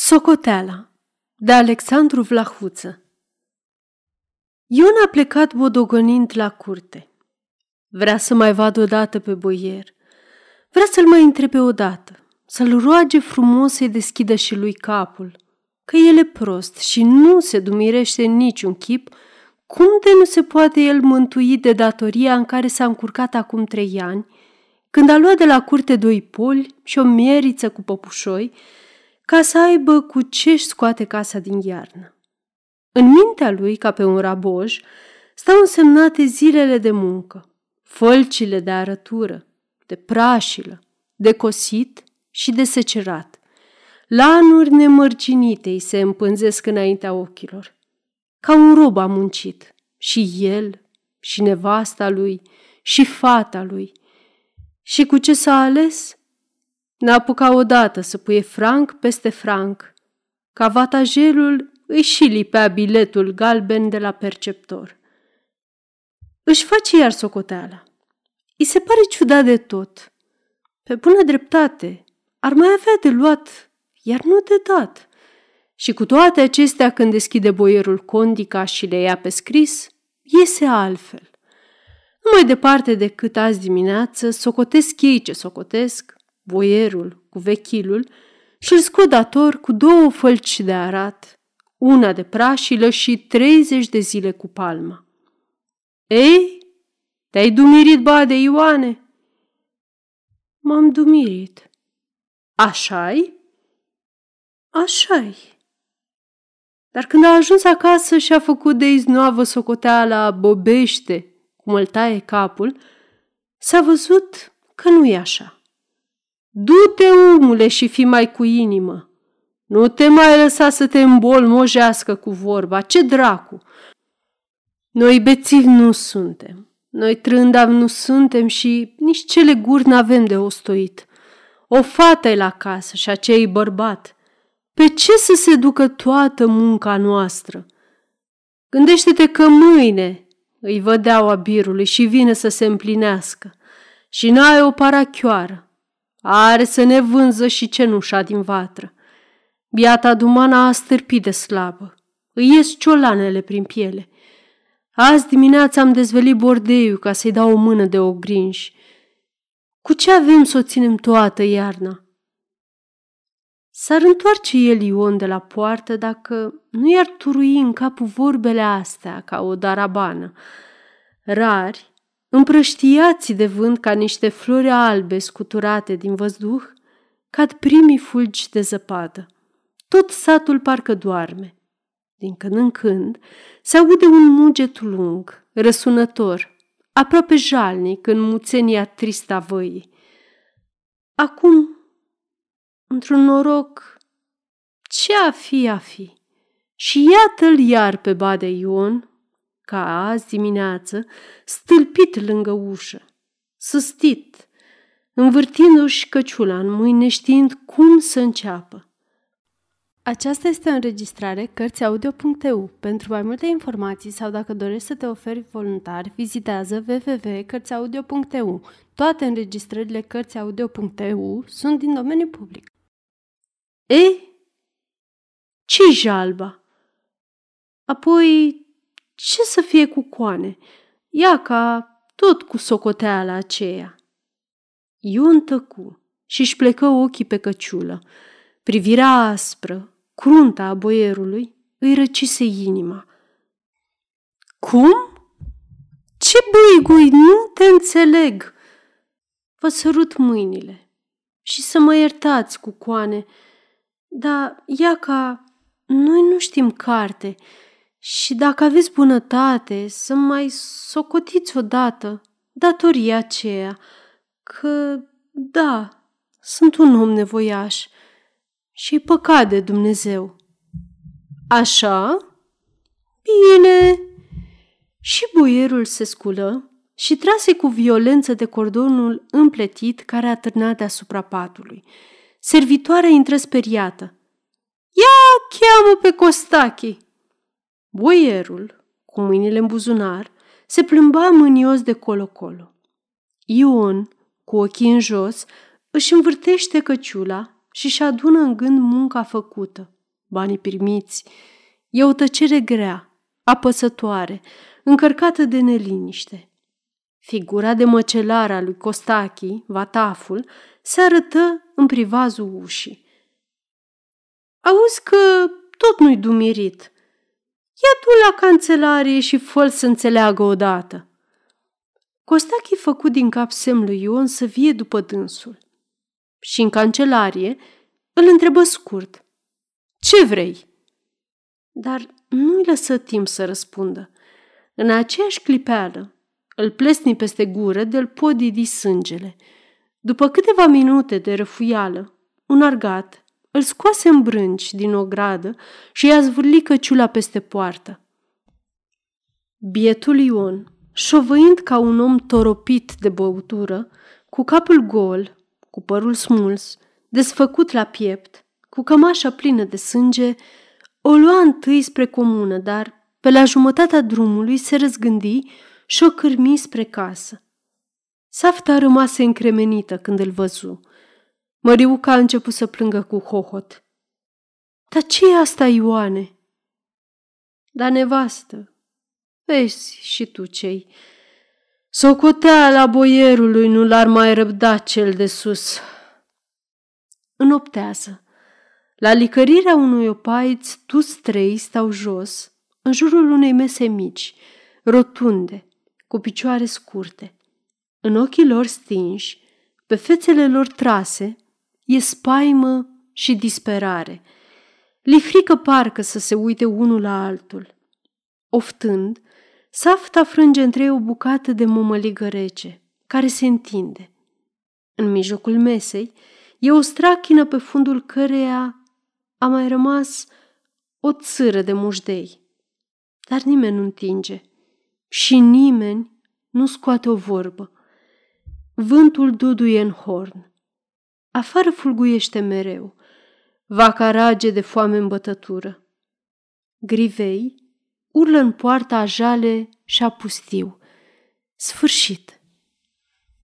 Socoteala de Alexandru Vlahuță Ion a plecat bodogănind la curte. Vrea să mai vadă odată pe boier. Vrea să-l mai întrebe odată, să-l roage frumos să-i deschidă și lui capul, că el e prost și nu se dumirește în niciun chip, cum de nu se poate el mântui de datoria în care s-a încurcat acum trei ani, când a luat de la curte doi poli și o mieriță cu păpușoi, ca să aibă cu ce-și scoate casa din iarnă. În mintea lui, ca pe un raboj, stau însemnate zilele de muncă, fălcile de arătură, de prașilă, de cosit și de secerat. Lanuri nemărginite îi se împânzesc înaintea ochilor. Ca un rob a muncit și el, și nevasta lui, și fata lui. Și cu ce s-a ales? N-a apucat odată să puie franc peste franc. Cavatajerul îi și lipea biletul galben de la perceptor. Își face iar socoteala. I se pare ciudat de tot. Pe bună dreptate, ar mai avea de luat, iar nu de dat. Și cu toate acestea, când deschide boierul condica și le ia pe scris, iese altfel. Nu mai departe decât azi dimineață, socotesc ei ce socotesc, boierul cu vechilul și îl scot dator cu două fălci de arat, una de prașilă și treizeci de zile cu palma. Ei, te-ai dumirit, bade, Ioane? M-am dumirit. Așa-i? Așa-i. Dar când a ajuns acasă și a făcut de iznoavă socoteala bobește, cum îl taie capul, s-a văzut că nu e așa. Du-te, omule, și fi mai cu inimă. Nu te mai lăsa să te îmbolmojească cu vorba. Ce dracu! Noi bețivi nu suntem. Noi trândavi nu suntem și nici cele guri n-avem de ostoit. O fată e la casă și acei bărbat. Pe ce să se ducă toată munca noastră? Gândește-te că mâine îi vădeaua birului și vine să se împlinească și n-ai o parachioară are să ne vânză și cenușa din vatră. Biata dumana a stârpit de slabă. Îi ies ciolanele prin piele. Azi dimineața am dezvelit bordeiul ca să-i dau o mână de ogrinși. Cu ce avem să o ținem toată iarna? S-ar întoarce el Ion de la poartă dacă nu i-ar turui în capul vorbele astea ca o darabană. Rari, împrăștiați de vânt ca niște flori albe scuturate din văzduh, cad primii fulgi de zăpadă. Tot satul parcă doarme. Din când în când se aude un muget lung, răsunător, aproape jalnic în muțenia trista văii. Acum, într-un noroc, ce a fi a fi? Și iată-l iar pe Bade Ion, ca azi dimineață, stâlpit lângă ușă, sustit, învârtindu-și căciula în mâini, neștiind cum să înceapă. Aceasta este o înregistrare Cărțiaudio.eu. Pentru mai multe informații sau dacă dorești să te oferi voluntar, vizitează www.cărțiaudio.eu. Toate înregistrările Cărțiaudio.eu sunt din domeniu public. E? ce jalba? Apoi ce să fie cu coane? Ia ca tot cu socoteala aceea. Ion tăcu și își plecă ochii pe căciulă. Privirea aspră, crunta a boierului, îi răcise inima. Cum? Ce băigui, nu te înțeleg! Vă sărut mâinile și să mă iertați cu coane, dar ia ca noi nu știm carte și dacă aveți bunătate să mai socotiți odată datoria aceea, că, da, sunt un om nevoiaș și păcat de Dumnezeu. Așa? Bine. Și boierul se sculă și trase cu violență de cordonul împletit care atârna deasupra patului. Servitoarea intră speriată. Ia cheamă pe Costache! Boierul, cu mâinile în buzunar, se plâmba mânios de colo-colo. Ion, cu ochii în jos, își învârtește căciula și-și adună în gând munca făcută, banii primiți. E o tăcere grea, apăsătoare, încărcată de neliniște. Figura de măcelar a lui Costachi, vataful, se arătă în privazul ușii. Auzi că tot nu-i dumirit. Ia tu la cancelarie și fă să înțeleagă odată. Costachi făcut din cap semn lui Ion să vie după dânsul. Și în cancelarie îl întrebă scurt. Ce vrei? Dar nu-i lăsă timp să răspundă. În aceeași clipeală, îl plesni peste gură de-l podidi sângele. După câteva minute de răfuială, un argat îl scoase în brânci din o gradă și i-a zvârlit căciula peste poartă. Bietul Ion, șovăind ca un om toropit de băutură, cu capul gol, cu părul smuls, desfăcut la piept, cu cămașa plină de sânge, o lua întâi spre comună, dar pe la jumătatea drumului se răzgândi și o cârmi spre casă. Safta rămase încremenită când îl văzu. Măriuca a început să plângă cu hohot. Dar ce e asta, Ioane? Da, nevastă, vezi și tu cei. Socoteala boierului nu l-ar mai răbda cel de sus. Înoptează. La licărirea unui opaiț, toți trei stau jos, în jurul unei mese mici, rotunde, cu picioare scurte. În ochii lor stinși, pe fețele lor trase, e spaimă și disperare. Li frică parcă să se uite unul la altul. Oftând, Safta frânge între ei o bucată de mămăligă rece, care se întinde. În mijlocul mesei e o strachină pe fundul căreia a mai rămas o țâră de mușdei. Dar nimeni nu întinge și nimeni nu scoate o vorbă. Vântul duduie în horn. Afară fulguiește mereu. Vaca rage de foame în bătătură. Grivei urlă în poarta a jale și a pustiu. Sfârșit!